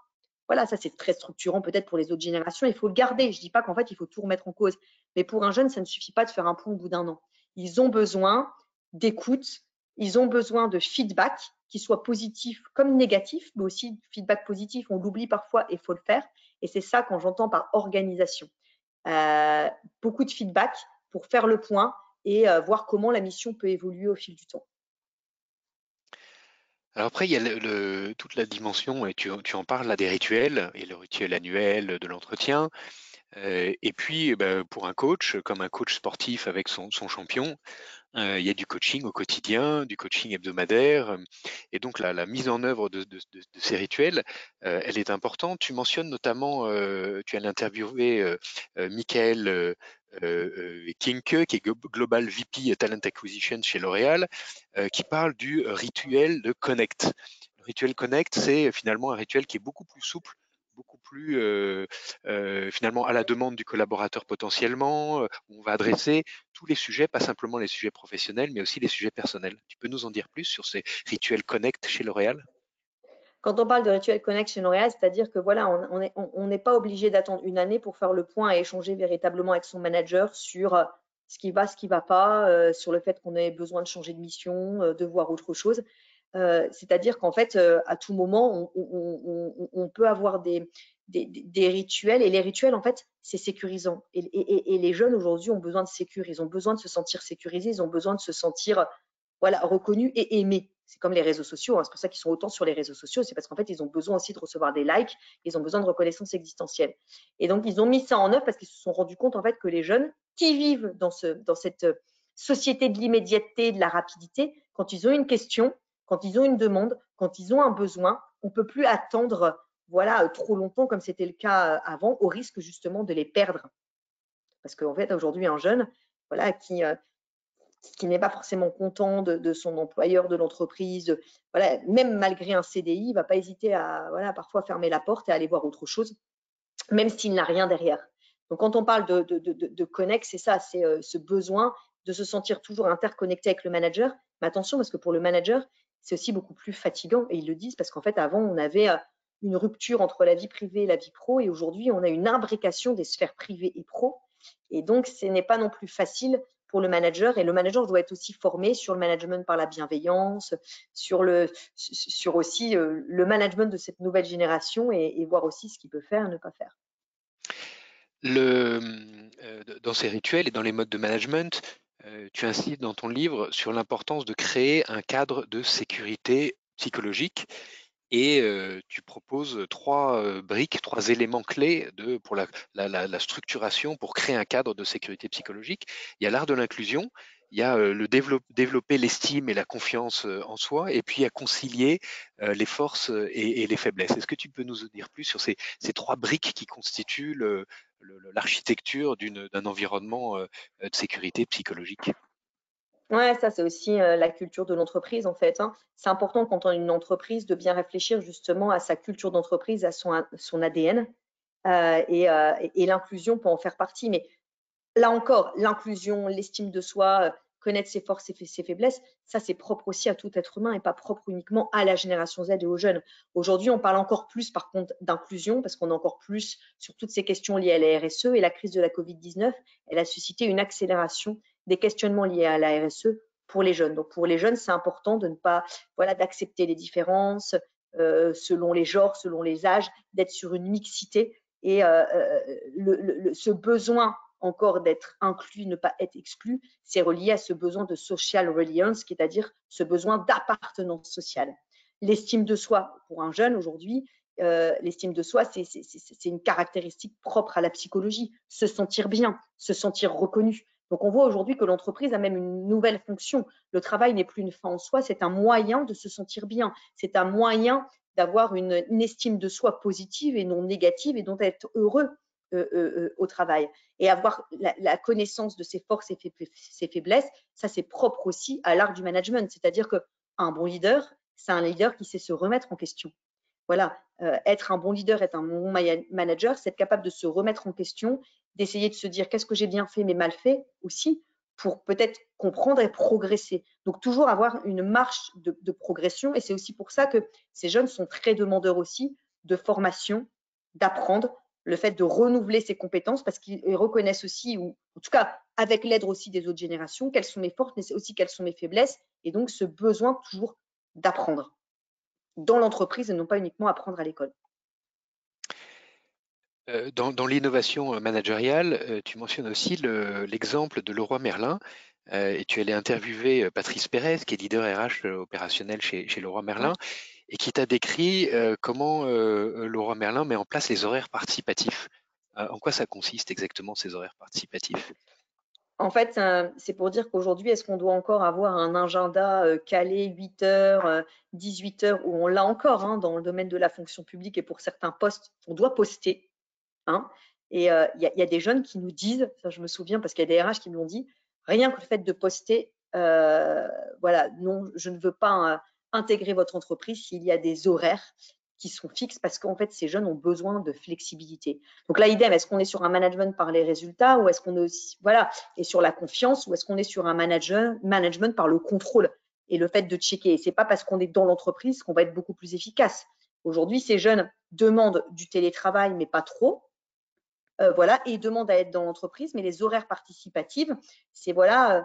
voilà, ça c'est très structurant peut-être pour les autres générations. Il faut le garder. Je ne dis pas qu'en fait il faut tout remettre en cause, mais pour un jeune, ça ne suffit pas de faire un point au bout d'un an. Ils ont besoin d'écoute, ils ont besoin de feedback qui soit positif comme négatif, mais aussi feedback positif. On l'oublie parfois et il faut le faire. Et c'est ça quand j'entends par organisation. Euh, beaucoup de feedback pour faire le point et euh, voir comment la mission peut évoluer au fil du temps. Alors après, il y a toute la dimension, et tu, en parles là, des rituels, et le rituel annuel de l'entretien. Euh, et puis, eh ben, pour un coach, comme un coach sportif avec son, champion, euh, il y a du coaching au quotidien, du coaching hebdomadaire. Et donc, la, mise en œuvre de, ces rituels, euh, elle est importante. Tu mentionnes notamment, tu as interviewé Michael Kinke, qui est Global VP Talent Acquisition chez L'Oréal, qui parle du rituel de Connect. Le rituel Connect, c'est finalement un rituel qui est beaucoup plus souple beaucoup plus finalement à la demande du collaborateur potentiellement, on va adresser tous les sujets, pas simplement les sujets professionnels, mais aussi les sujets personnels. Tu peux nous en dire plus sur ces rituels Connect chez L'Oréal? Quand on parle de rituel Connect chez L'Oréal, c'est-à-dire que n'est pas obligé d'attendre une année pour faire le point et échanger véritablement avec son manager sur ce qui va, ce qui ne va pas, sur le fait qu'on ait besoin de changer de mission, de voir autre chose. Euh, c'est-à-dire qu'en fait, euh, à tout moment, on, peut avoir des, rituels et les rituels, en fait, c'est sécurisant. Et, les jeunes aujourd'hui ont besoin de ils ont besoin de se sentir sécurisés, ils ont besoin de se sentir reconnus et aimés. C'est comme les réseaux sociaux, hein. c'est pour ça qu'ils sont autant sur les réseaux sociaux, c'est parce qu'en fait, ils ont besoin aussi de recevoir des likes, ils ont besoin de reconnaissance existentielle. Et donc, ils ont mis ça en œuvre parce qu'ils se sont rendus compte en fait que les jeunes qui vivent dans, ce, dans cette société de l'immédiateté, de la rapidité, quand ils ont une question, quand ils ont une demande, quand ils ont un besoin, on ne peut plus attendre voilà, euh, trop longtemps comme c'était le cas euh, avant, au risque justement de les perdre. Parce qu'en fait, aujourd'hui, un jeune voilà, qui, euh, qui n'est pas forcément content de, son employeur, de l'entreprise, voilà, même malgré un CDI, il ne va pas hésiter à voilà, parfois fermer la porte et aller voir autre chose, même s'il n'a rien derrière. Donc, quand on parle de, de, de connect, c'est ça, c'est ce besoin de se sentir toujours interconnecté avec le manager. Mais attention, parce que pour le manager, c'est aussi beaucoup plus fatigant. Et ils le disent parce qu'en fait, avant, on avait euh, une rupture entre la vie privée et la vie pro. Et aujourd'hui, on a une imbrication des sphères privées et pro. Et donc, ce n'est pas non plus facile pour le manager. Et le manager doit être aussi formé sur le management par la bienveillance, sur, le, sur aussi euh, le management de cette nouvelle génération et, voir aussi ce qu'il peut faire et ne pas faire. Euh, dans ces rituels et dans les modes de management, euh, tu insistes dans ton livre sur l'importance de créer un cadre de sécurité psychologique et euh, tu proposes trois briques, trois éléments clés de, pour la, structuration, pour créer un cadre de sécurité psychologique. Il y a l'art de l'inclusion, il y a le développer l'estime et la confiance en soi, et puis à concilier les forces et, les faiblesses. Est-ce que tu peux nous dire plus sur ces, trois briques qui constituent l'architecture d'un environnement de sécurité psychologique? Ouais, ça c'est aussi euh, la culture de l'entreprise en fait. Hein. C'est important quand on est une entreprise de bien réfléchir justement à sa culture d'entreprise, à son, ADN euh, et l'inclusion pour en faire partie. Mais là encore, l'inclusion, l'estime de soi, connaître ses forces et ses faiblesses, ça c'est propre aussi à tout être humain et pas propre uniquement à la génération Z et aux jeunes. Aujourd'hui, on parle encore plus par contre d'inclusion parce qu'on est encore plus sur toutes ces questions liées à la RSE et la crise de la Covid-19, elle a suscité une accélération des questionnements liés à la RSE pour les jeunes. Donc pour les jeunes, c'est important de ne pas, voilà, d'accepter les différences euh, selon les genres, selon les âges, d'être sur une mixité et euh, euh, ce besoin encore d'être inclus, ne pas être exclu, c'est relié à ce besoin de social reliance, c'est-à-dire ce besoin d'appartenance sociale. L'estime de soi pour un jeune aujourd'hui, l'estime de soi, c'est une caractéristique propre à la psychologie, se sentir bien, se sentir reconnu. Donc on voit aujourd'hui que l'entreprise a même une nouvelle fonction. Le travail n'est plus une fin en soi, c'est un moyen de se sentir bien, c'est un moyen d'avoir une, estime de soi positive et non négative et d'être être heureux euh, euh, euh, au travail. Et avoir la, connaissance de ses forces et ses faiblesses, ça c'est propre aussi à l'art du management. C'est-à-dire qu'un bon leader, c'est un leader qui sait se remettre en question. Voilà, être un bon leader, être un bon manager, c'est être capable de se remettre en question, d'essayer de se dire qu'est-ce que j'ai bien fait mais mal fait aussi, pour peut-être comprendre et progresser. Donc toujours avoir une marche de, progression. Et c'est aussi pour ça que ces jeunes sont très demandeurs aussi de formation, d'apprendre, le fait de renouveler ses compétences parce qu'ils reconnaissent aussi, ou en tout cas avec l'aide aussi des autres générations, quelles sont mes forces, mais aussi quelles sont mes faiblesses, et donc ce besoin toujours d'apprendre dans l'entreprise et non pas uniquement apprendre à l'école. Euh, dans, l'innovation euh, managériale, euh, tu mentionnes aussi l'exemple de Leroy Merlin et tu allais interviewer Patrice Pérez, qui est leader RH opérationnel chez, chez Leroy Merlin, et qui t'a décrit comment Leroy Merlin met en place les horaires participatifs. en quoi ça consiste exactement ces horaires participatifs? En fait, c'est pour dire qu'aujourd'hui, est-ce qu'on doit encore avoir un agenda calé 8 heures, 18 heures, où on l'a encore hein, dans le domaine de la fonction publique et pour certains postes, on doit poster. Hein. Et euh, il y, a des jeunes qui nous disent, ça je me souviens parce qu'il y a des RH qui me l'ont dit, rien que le fait de poster, euh, voilà, non, je ne veux pas euh, intégrer votre entreprise s'il y a des horaires qui sont fixes parce qu'en fait, ces jeunes ont besoin de flexibilité. Donc là, idem, est-ce qu'on est sur un management par les résultats ou est-ce qu'on est aussi, voilà, et sur la confiance ou est-ce qu'on est sur un management par le contrôle et le fait de checker? Et c'est pas parce qu'on est dans l'entreprise qu'on va être beaucoup plus efficace. Aujourd'hui, ces jeunes demandent du télétravail, mais pas trop. Euh, voilà, et ils demandent à être dans l'entreprise, mais les horaires participatifs, c'est voilà,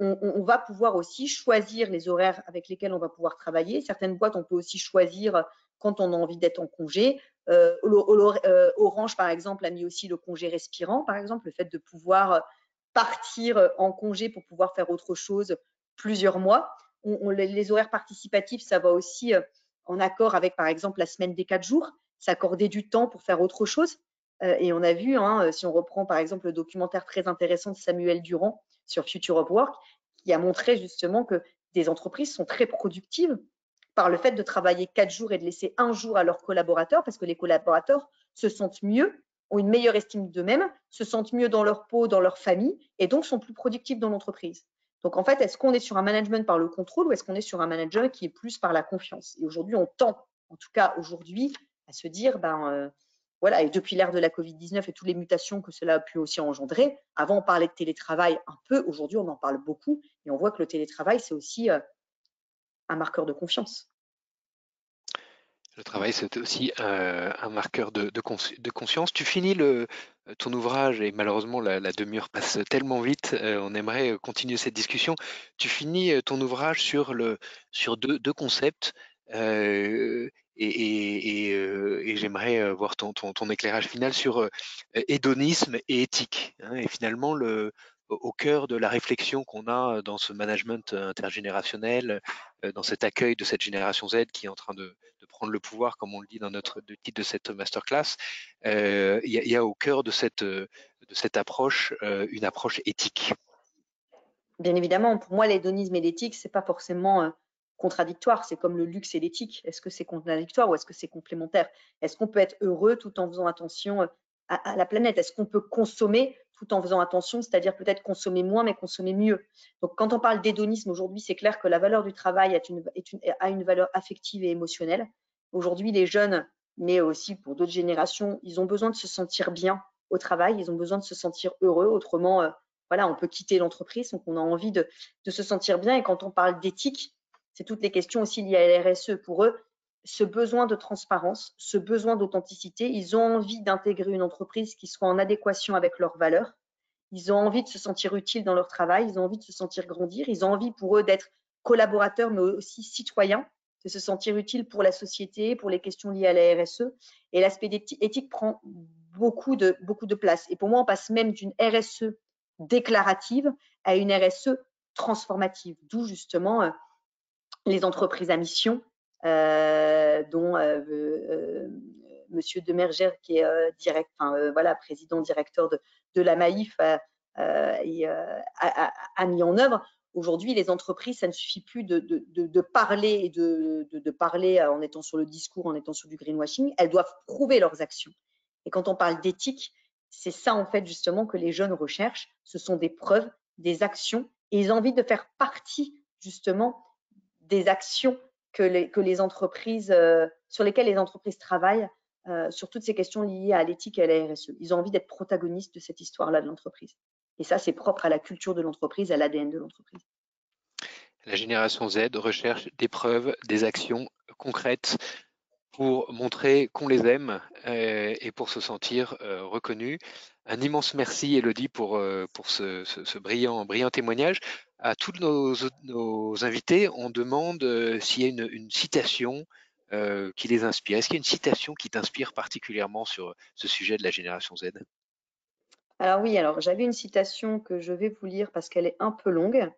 euh, on, va pouvoir aussi choisir les horaires avec lesquels on va pouvoir travailler. Certaines boîtes, on peut aussi choisir quand on a envie d'être en congé. Euh, Orange, par exemple, a mis aussi le congé respirant, par exemple, le fait de pouvoir partir en congé pour pouvoir faire autre chose plusieurs mois. les horaires participatifs, ça va aussi en accord avec, par exemple, la semaine des quatre jours, s'accorder du temps pour faire autre chose. Euh, et on a vu, hein, euh, si on reprend par exemple le documentaire très intéressant de Samuel Durand sur Future of Work, qui a montré justement que des entreprises sont très productives par le fait de travailler quatre jours et de laisser un jour à leurs collaborateurs, parce que les collaborateurs se sentent mieux, ont une meilleure estime d'eux-mêmes, se sentent mieux dans leur peau, dans leur famille, et donc sont plus productifs dans l'entreprise. Donc en fait, est-ce qu'on est sur un management par le contrôle ou est-ce qu'on est sur un manager qui est plus par la confiance? Et aujourd'hui, on tend, en tout cas aujourd'hui, à se dire, ben, euh, voilà, et depuis l'ère de la Covid-19 et toutes les mutations que cela a pu aussi engendrer, avant on parlait de télétravail un peu, aujourd'hui on en parle beaucoup et on voit que le télétravail c'est aussi euh, un marqueur de confiance. Le travail, c'est aussi euh, un marqueur de, conscience. Tu finis ton ouvrage, et malheureusement, la, demi-heure passe tellement vite, euh, on aimerait continuer cette discussion. Tu finis ton ouvrage sur, deux, concepts et, j'aimerais voir ton, éclairage final sur hédonisme et éthique. Hein, et finalement, le, au cœur de la réflexion qu'on a dans ce management intergénérationnel, dans cet accueil de cette génération Z qui est en train de, prendre le pouvoir, comme on le dit dans notre titre de cette masterclass, il y, a au cœur de cette, approche une approche éthique. Bien évidemment, pour moi, l'hédonisme et l'éthique, c'est pas forcément contradictoire. C'est comme le luxe et l'éthique. Est-ce que c'est contradictoire ou est-ce que c'est complémentaire? Est-ce qu'on peut être heureux tout en faisant attention euh, à, la planète? Est-ce qu'on peut consommer tout en faisant attention, c'est-à-dire peut-être consommer moins mais consommer mieux? Donc quand on parle d'hédonisme aujourd'hui, c'est clair que la valeur du travail a une valeur affective et émotionnelle. Aujourd'hui, les jeunes, mais aussi pour d'autres générations, ils ont besoin de se sentir bien au travail, ils ont besoin de se sentir heureux. Autrement, euh, voilà, on peut quitter l'entreprise, donc on a envie de, de, se sentir bien. Et quand on parle d'éthique, c'est toutes les questions aussi liées à l'RSE. Pour eux, ce besoin de transparence, ce besoin d'authenticité, ils ont envie d'intégrer une entreprise qui soit en adéquation avec leurs valeurs. Ils ont envie de se sentir utiles dans leur travail, ils ont envie de se sentir grandir, ils ont envie pour eux d'être collaborateurs, mais aussi citoyens, de se sentir utiles pour la société, pour les questions liées à la RSE. Et l'aspect éthique prend beaucoup de, beaucoup de place. Et pour moi, on passe même d'une RSE déclarative à une RSE transformative, d'où justement euh, les entreprises à mission, euh, dont euh, euh, Monsieur Demerger, qui est direct, voilà, président directeur de, la Maïf, a, mis en œuvre. Aujourd'hui, les entreprises, ça ne suffit plus de parler et de, parler en étant sur le discours, en étant sur du greenwashing. Elles doivent prouver leurs actions. Et quand on parle d'éthique, c'est ça en fait justement que les jeunes recherchent. Ce sont des preuves, des actions, et ils ont envie de faire partie justement des actions que les, entreprises, euh, sur lesquelles les entreprises travaillent sur toutes ces questions liées à l'éthique et à la RSE. Ils ont envie d'être protagonistes de cette histoire-là de l'entreprise. Et ça, c'est propre à la culture de l'entreprise, à l'ADN de l'entreprise. La génération Z recherche des preuves, des actions concrètes pour montrer qu'on les aime euh, et pour se sentir euh, reconnus. Un immense merci, Elodie, pour, euh, pour ce, brillant, brillant témoignage. À tous nos, invités, on demande s'il y a une, une citation qui les inspire. Est-ce qu'il y a une citation qui t'inspire particulièrement sur ce sujet de la génération Z? Alors oui, alors j'avais une citation que je vais vous lire parce qu'elle est un peu longue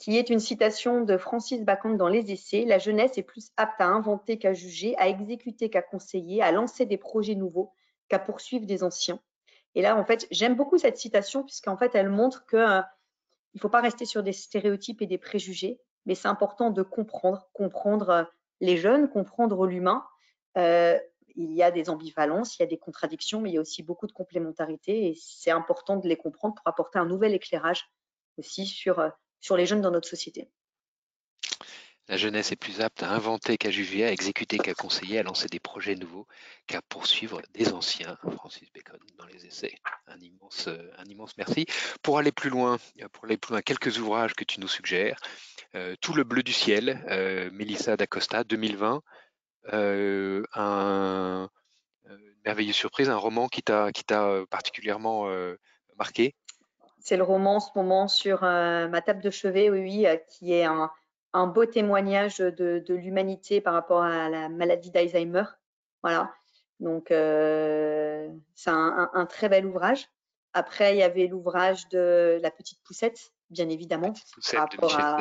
qui est une citation de Francis Bacon dans les essais. La jeunesse est plus apte à inventer qu'à juger, à exécuter qu'à conseiller, à lancer des projets nouveaux qu'à poursuivre des anciens. Et là, en fait, j'aime beaucoup cette citation puisqu'en fait, elle montre que euh, il ne faut pas rester sur des stéréotypes et des préjugés, mais c'est important de comprendre, comprendre euh, les jeunes, comprendre l'humain. Euh, il y a des ambivalences, il y a des contradictions, mais il y a aussi beaucoup de complémentarité et c'est important de les comprendre pour apporter un nouvel éclairage aussi sur sur les jeunes dans notre société. La jeunesse est plus apte à inventer qu'à juger, à exécuter qu'à conseiller, à lancer des projets nouveaux qu'à poursuivre des anciens. Francis Bacon dans les essais. Un immense, un immense merci. Pour aller plus loin, pour aller plus loin, quelques ouvrages que tu nous suggères. Euh, Tout le bleu du ciel, euh, Melissa d'Acosta, 2020. Euh, un, une merveilleuse surprise, un roman qui t'a particulièrement marqué c'est le roman en ce moment sur euh, ma table de chevet, oui, oui, euh, qui est un, beau témoignage de, l'humanité par rapport à la maladie d'Alzheimer. Voilà. Donc, euh, c'est un, très bel ouvrage. Après, il y avait l'ouvrage de La Petite Poussette, bien évidemment, par rapport à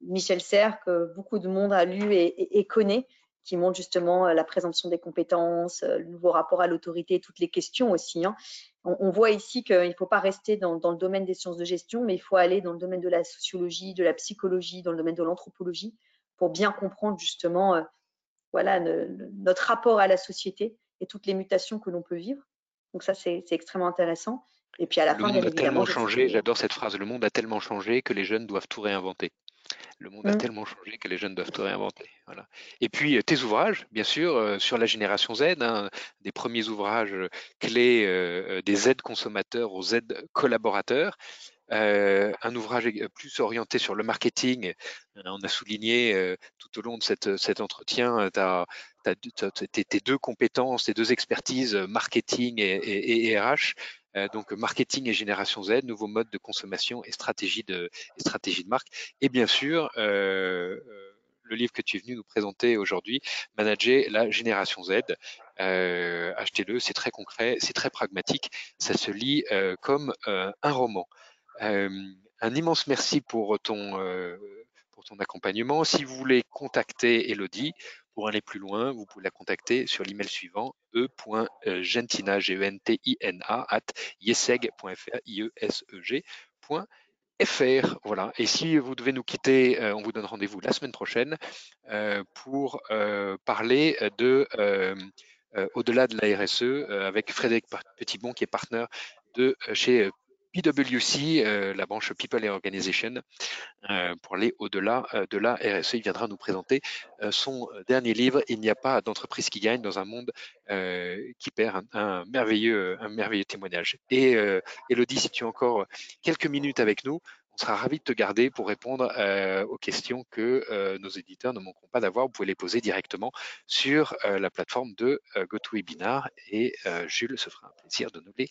Michel Serres, que beaucoup de monde a lu et connaît qui montre justement euh, la présomption des compétences, euh, le nouveau rapport à l'autorité, toutes les questions aussi. Hein. On, voit ici qu'il ne faut pas rester dans, le domaine des sciences de gestion, mais il faut aller dans le domaine de la sociologie, de la psychologie, dans le domaine de l'anthropologie, pour bien comprendre justement euh, voilà, notre rapport à la société et toutes les mutations que l'on peut vivre. Donc ça, c'est extrêmement intéressant. Et puis à la le fin, monde a tellement changé, j'adore cette phrase, le monde a tellement changé que les jeunes doivent tout réinventer. Le monde a mmh. tellement changé que les jeunes doivent tout réinventer. Voilà. Et puis euh, tes ouvrages, bien sûr, euh, sur la génération Z, hein, des premiers ouvrages clés euh, des Z consommateurs aux Z collaborateurs. un ouvrage plus orienté sur le marketing. On a souligné tout au long de cette, cet entretien tes deux compétences, tes deux expertises, marketing et, et RH. Euh, donc marketing et génération Z, nouveaux modes de consommation et stratégie de, stratégie de marque. Et bien sûr, euh, euh, le livre que tu es venu nous présenter aujourd'hui, Manager la génération Z. Achetez-le, c'est très concret, c'est très pragmatique, ça se lit comme un roman. un immense merci pour ton, pour ton accompagnement. Si vous voulez contacter Elodie, pour aller plus loin, vous pouvez la contacter sur l'email suivant e.gentina, g e n t i n a at yeseg.fr, i e s e. Voilà. Et si vous devez nous quitter, euh, on vous donne rendez-vous la semaine prochaine euh, pour euh, parler de au-delà de la RSE avec Frédéric Petitbon qui est partenaire de chez PwC, euh, la branche People and Organization, euh, pour aller au-delà euh, de la RSE. Il viendra nous présenter son dernier livre, Il n'y a pas d'entreprise qui gagne dans un monde qui perd un, merveilleux, un merveilleux témoignage. Et Elodie, si tu as encore quelques minutes avec nous, on sera ravi de te garder pour répondre aux questions que nos éditeurs ne manqueront pas d'avoir. Vous pouvez les poser directement sur la plateforme de GoToWebinar et Jules se fera un plaisir de nous les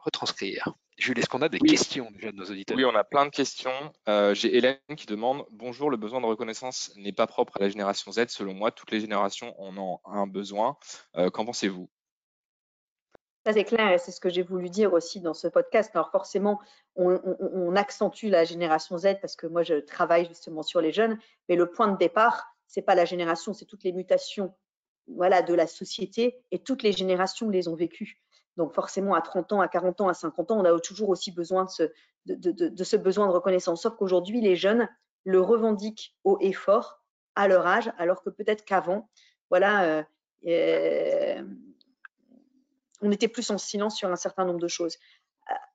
retranscrire. Jules, est-ce qu'on a des questions déjà de nos auditeurs? Oui, on a plein de questions. Euh, j'ai Hélène qui demande Bonjour, le besoin de reconnaissance n'est pas propre à la génération Z. Selon moi, toutes les générations en ont un besoin. Euh, qu'en pensez-vous? Ça, c'est clair et c'est ce que j'ai voulu dire aussi dans ce podcast. Alors, forcément, on, accentue la génération Z parce que moi, je travaille justement sur les jeunes, mais le point de départ, c'est pas la génération, c'est toutes les mutations voilà, de la société et toutes les générations les ont vécues. Donc forcément, à 30 ans, à 40 ans, à 50 ans, on a toujours aussi besoin de ce, besoin de reconnaissance. Sauf qu'aujourd'hui, les jeunes le revendiquent haut et fort à leur âge, alors que peut-être qu'avant, voilà, euh, euh, on était plus en silence sur un certain nombre de choses.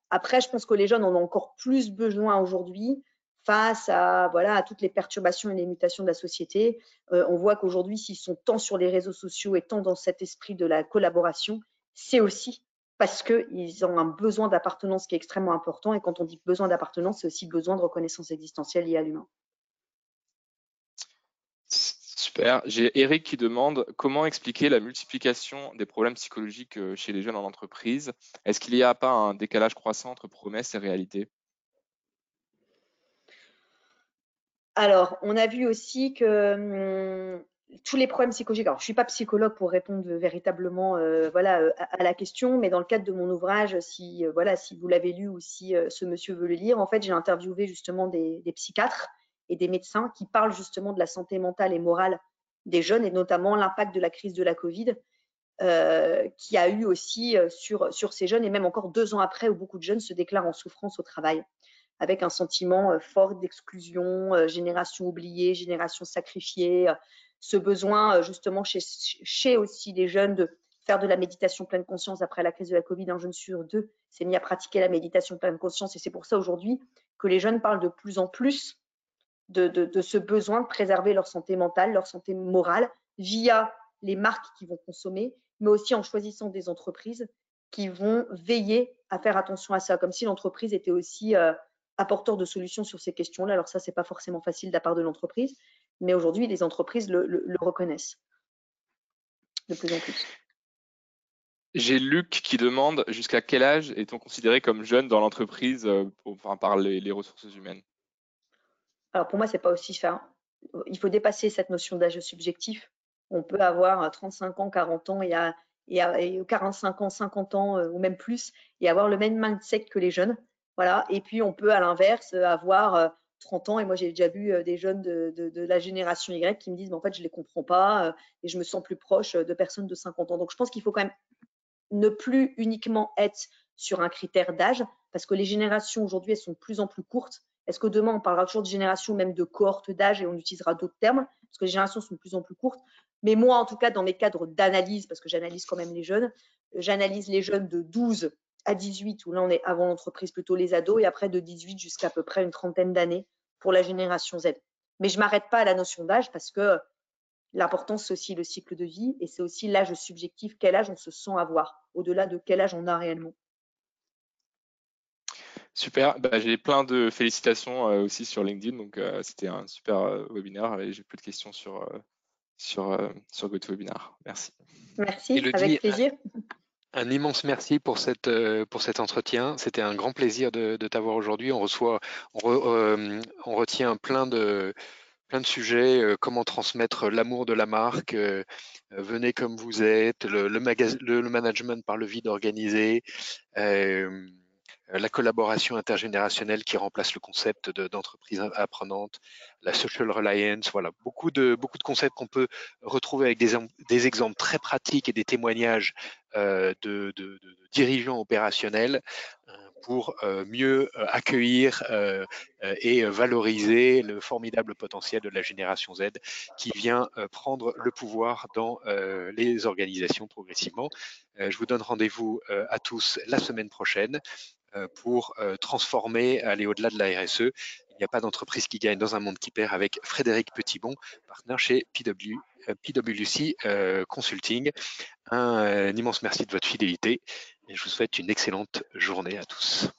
Après, je pense que les jeunes en ont encore plus besoin aujourd'hui face à, voilà, à toutes les perturbations et les mutations de la société. on voit qu'aujourd'hui, s'ils sont tant sur les réseaux sociaux et tant dans cet esprit de la collaboration, c'est aussi parce qu'ils ont un besoin d'appartenance qui est extrêmement important. Et quand on dit besoin d'appartenance, c'est aussi besoin de reconnaissance existentielle liée à l'humain. Super. J'ai Eric qui demande comment expliquer la multiplication des problèmes psychologiques euh, chez les jeunes en entreprise? Est-ce qu'il n'y a pas un décalage croissant entre promesses et réalité Alors, on a vu aussi que hum, tous les problèmes psychologiques. Alors, je suis pas psychologue pour répondre véritablement, euh, voilà, euh, à, la question, mais dans le cadre de mon ouvrage, si euh, voilà, si vous l'avez lu ou si ce monsieur veut le lire, en fait, j'ai interviewé justement des, psychiatres et des médecins qui parlent justement de la santé mentale et morale des jeunes et notamment l'impact de la crise de la Covid. qui a eu aussi sur, sur ces jeunes et même encore deux ans après où beaucoup de jeunes se déclarent en souffrance au travail avec un sentiment fort d'exclusion, génération oubliée, génération sacrifiée, ce besoin euh, justement chez, aussi les jeunes de faire de la méditation pleine conscience après la crise de la Covid. Un jeune sur deux s'est mis à pratiquer la méditation pleine conscience et c'est pour ça aujourd'hui que les jeunes parlent de plus en plus de, de, ce besoin de préserver leur santé mentale, leur santé morale via les marques qu'ils vont consommer, mais aussi en choisissant des entreprises qui vont veiller à faire attention à ça, comme si l'entreprise était aussi euh, apporteur de solutions sur ces questions-là. Alors ça, c'est pas forcément facile de la part de l'entreprise, mais aujourd'hui, les entreprises le, reconnaissent de plus en plus. J'ai Luc qui demande jusqu'à quel âge est-on considéré comme jeune dans l'entreprise euh, enfin, par les, ressources humaines? Alors pour moi, c'est pas aussi ça. Il faut dépasser cette notion d'âge subjectif. On peut avoir 35 ans, 40 ans et, à, et, 45 ans, 50 ans euh, ou même plus et avoir le même mindset que les jeunes. Voilà. Et puis on peut à l'inverse avoir euh, 30 ans et moi j'ai déjà vu euh, des jeunes de, la génération Y qui me disent mais en fait je les comprends pas euh, et je me sens plus proche euh, de personnes de 50 ans. Donc je pense qu'il faut quand même ne plus uniquement être sur un critère d'âge parce que les générations aujourd'hui elles sont de plus en plus courtes. Est-ce que demain on parlera toujours de génération même de cohorte d'âge et on utilisera d'autres termes parce que les générations sont de plus en plus courtes. Mais moi en tout cas dans mes cadres d'analyse parce que j'analyse quand même les jeunes, j'analyse les jeunes de 12 à 18, où là on est avant l'entreprise plutôt les ados, et après de 18 jusqu'à peu près une trentaine d'années pour la génération Z. Mais je m'arrête pas à la notion d'âge parce que l'important c'est aussi le cycle de vie et c'est aussi l'âge subjectif, quel âge on se sent avoir, au-delà de quel âge on a réellement. Super, bah, j'ai plein de félicitations euh, aussi sur LinkedIn, donc euh, c'était un super euh, webinaire et j'ai plus de questions sur, sur, sur GoToWebinar. Merci. Merci, avec plaisir. Un immense merci pour, cette, euh, pour cet entretien. C'était un grand plaisir de, t'avoir aujourd'hui. On reçoit, on, euh, retient plein de, plein de sujets, euh, comment transmettre l'amour de la marque, venez comme vous êtes, le, le, management par le vide organisé, euh, la collaboration intergénérationnelle qui remplace le concept d'entreprise apprenante, la social reliance, voilà, beaucoup de, beaucoup de concepts qu'on peut retrouver avec des, des, exemples très pratiques et des témoignages euh, de, de, dirigeants opérationnels euh, pour euh, mieux euh, accueillir euh, et valoriser le formidable potentiel de la génération Z qui vient prendre le pouvoir dans les organisations progressivement. je vous donne rendez-vous à tous la semaine prochaine euh, pour euh, transformer, aller au-delà de la RSE. Il n'y a pas d'entreprise qui gagne dans un monde qui perd avec Frédéric Petitbon, partenaire chez PwC euh, Consulting. Un immense merci de votre fidélité et je vous souhaite une excellente journée à tous.